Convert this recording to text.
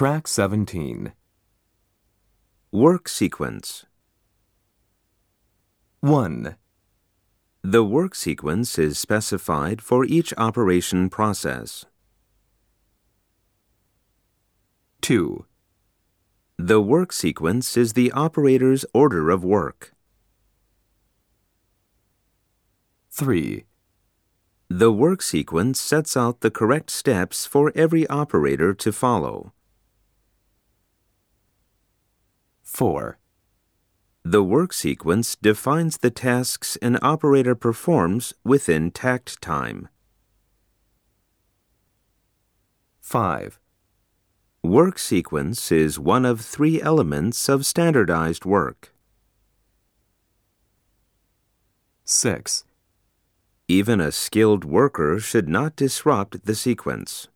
Track 17. Work sequence. 1, The work sequence is specified for each operation process. 2, The work sequence is the operator's order of work. 3, The work sequence sets out the correct steps for every operator to follow. 4, The work sequence defines the tasks an operator performs within takt time. 5, Work sequence is one of three elements of standardized work. 6, Even a skilled worker should not disrupt the sequence.